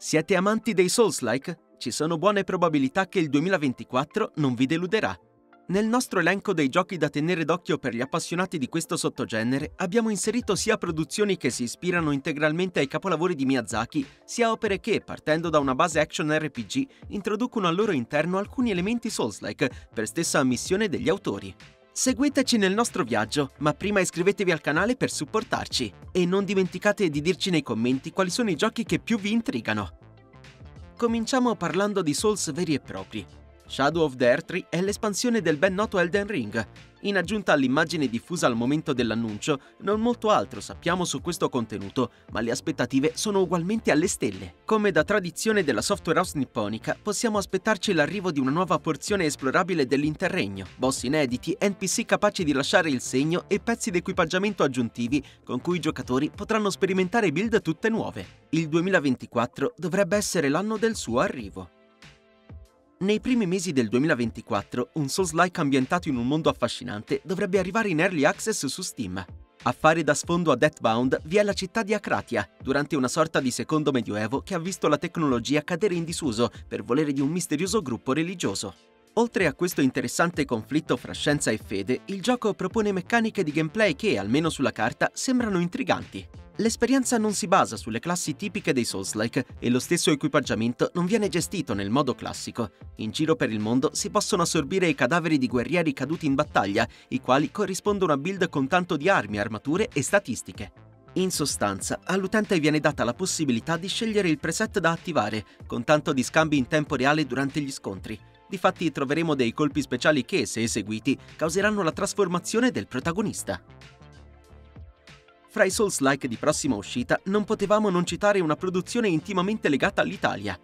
Siete amanti dei Souls-like? Ci sono buone probabilità che il 2024 non vi deluderà. Nel nostro elenco dei giochi da tenere d'occhio per gli appassionati di questo sottogenere abbiamo inserito sia produzioni che si ispirano integralmente ai capolavori di Miyazaki, sia opere che, partendo da una base action RPG, introducono al loro interno alcuni elementi Souls-like, per stessa ammissione degli autori. Seguiteci nel nostro viaggio, ma prima iscrivetevi al canale per supportarci e non dimenticate di dirci nei commenti quali sono i giochi che più vi intrigano. Cominciamo parlando di Souls veri e propri. Shadow of the Earth è l'espansione del ben noto Elden Ring. In aggiunta all'immagine diffusa al momento dell'annuncio, non molto altro sappiamo su questo contenuto, ma le aspettative sono ugualmente alle stelle. Come da tradizione della software house nipponica, possiamo aspettarci l'arrivo di una nuova porzione esplorabile dell'interregno, boss inediti, NPC capaci di lasciare il segno e pezzi di equipaggiamento aggiuntivi con cui i giocatori potranno sperimentare build tutte nuove. Il 2024 dovrebbe essere l'anno del suo arrivo. Nei primi mesi del 2024, un Souls-like ambientato in un mondo affascinante dovrebbe arrivare in early access su Steam. A fare da sfondo a Deathbound vi è la città di Akratia, durante una sorta di secondo medioevo che ha visto la tecnologia cadere in disuso per volere di un misterioso gruppo religioso. Oltre a questo interessante conflitto fra scienza e fede, il gioco propone meccaniche di gameplay che, almeno sulla carta, sembrano intriganti. L'esperienza non si basa sulle classi tipiche dei Souls-like e lo stesso equipaggiamento non viene gestito nel modo classico. In giro per il mondo si possono assorbire i cadaveri di guerrieri caduti in battaglia, i quali corrispondono a build con tanto di armi, armature e statistiche. In sostanza, all'utente viene data la possibilità di scegliere il preset da attivare, con tanto di scambi in tempo reale durante gli scontri. Difatti troveremo dei colpi speciali che, se eseguiti, causeranno la trasformazione del protagonista. Fra i Souls-like di prossima uscita non potevamo non citare una produzione intimamente legata all'Italia.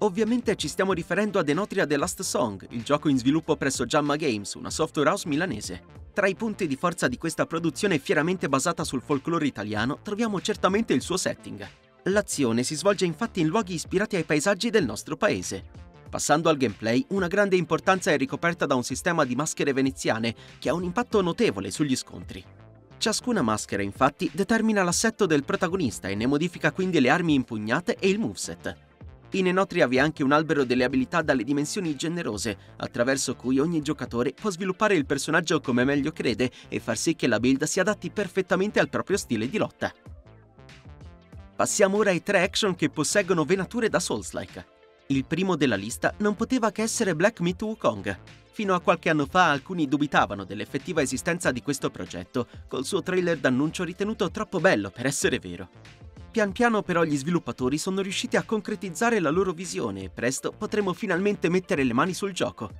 Ovviamente ci stiamo riferendo a Denotria The Last Song, il gioco in sviluppo presso Jamma Games, una software house milanese. Tra i punti di forza di questa produzione fieramente basata sul folklore italiano troviamo certamente il suo setting. L'azione si svolge infatti in luoghi ispirati ai paesaggi del nostro paese. Passando al gameplay, una grande importanza è ricoperta da un sistema di maschere veneziane che ha un impatto notevole sugli scontri. Ciascuna maschera infatti determina l'assetto del protagonista e ne modifica quindi le armi impugnate e il moveset. In Enotria vi è anche un albero delle abilità dalle dimensioni generose, attraverso cui ogni giocatore può sviluppare il personaggio come meglio crede e far sì che la build si adatti perfettamente al proprio stile di lotta. Passiamo ora ai tre action che posseggono venature da Souls-like. Il primo della lista non poteva che essere Black Myth Wukong, Fino a qualche anno fa alcuni dubitavano dell'effettiva esistenza di questo progetto, col suo trailer d'annuncio ritenuto troppo bello per essere vero. Pian piano però gli sviluppatori sono riusciti a concretizzare la loro visione e presto potremo finalmente mettere le mani sul gioco.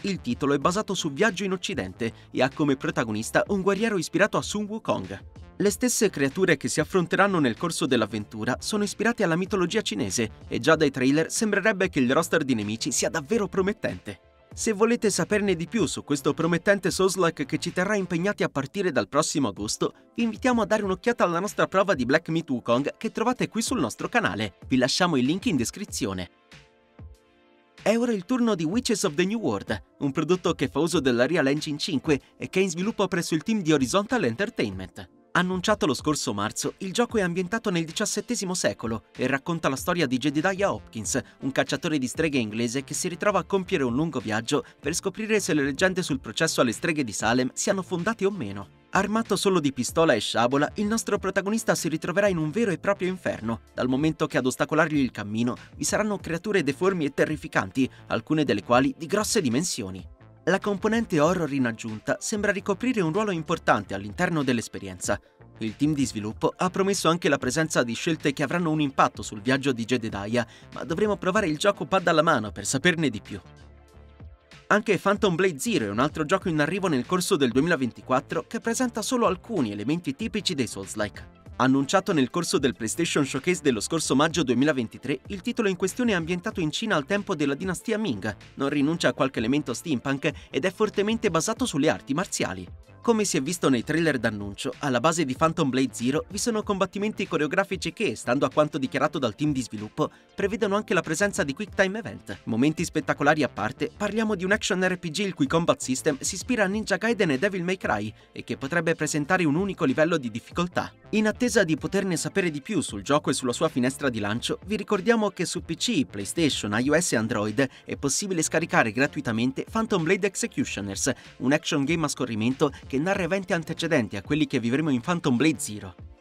Il titolo è basato su Viaggio in Occidente e ha come protagonista un guerriero ispirato a Sun Wukong. Le stesse creature che si affronteranno nel corso dell'avventura sono ispirate alla mitologia cinese e già dai trailer sembrerebbe che il roster di nemici sia davvero promettente. Se volete saperne di più su questo promettente Souls-like che ci terrà impegnati a partire dal prossimo agosto, vi invitiamo a dare un'occhiata alla nostra prova di Black Meat Wukong che trovate qui sul nostro canale. Vi lasciamo il link in descrizione. È ora il turno di Witches of the New World, un prodotto che fa uso della Real Engine 5 e che è in sviluppo presso il team di Horizontal Entertainment. Annunciato lo scorso marzo, il gioco è ambientato nel XVII secolo e racconta la storia di Jedediah Hopkins, un cacciatore di streghe inglese che si ritrova a compiere un lungo viaggio per scoprire se le leggende sul processo alle streghe di Salem siano fondate o meno. Armato solo di pistola e sciabola, il nostro protagonista si ritroverà in un vero e proprio inferno, dal momento che ad ostacolargli il cammino vi saranno creature deformi e terrificanti, alcune delle quali di grosse dimensioni. La componente horror in aggiunta sembra ricoprire un ruolo importante all'interno dell'esperienza. Il team di sviluppo ha promesso anche la presenza di scelte che avranno un impatto sul viaggio di Jedediah, ma dovremo provare il gioco pad alla mano per saperne di più. Anche Phantom Blade Zero è un altro gioco in arrivo nel corso del 2024 che presenta solo alcuni elementi tipici dei Souls-like. Annunciato nel corso del PlayStation Showcase dello scorso maggio 2023, il titolo in questione è ambientato in Cina al tempo della dinastia Ming, non rinuncia a qualche elemento steampunk ed è fortemente basato sulle arti marziali. Come si è visto nei trailer d'annuncio, alla base di Phantom Blade Zero vi sono combattimenti coreografici che, stando a quanto dichiarato dal team di sviluppo, prevedono anche la presenza di quick time event. Momenti spettacolari a parte, parliamo di un action RPG il cui combat system si ispira a Ninja Gaiden e Devil May Cry e che potrebbe presentare un unico livello di difficoltà. In attesa di poterne sapere di più sul gioco e sulla sua finestra di lancio, vi ricordiamo che su PC, PlayStation, iOS e Android è possibile scaricare gratuitamente Phantom Blade Executioners, un action game a scorrimento che narra eventi antecedenti a quelli che vivremo in Phantom Blade Zero.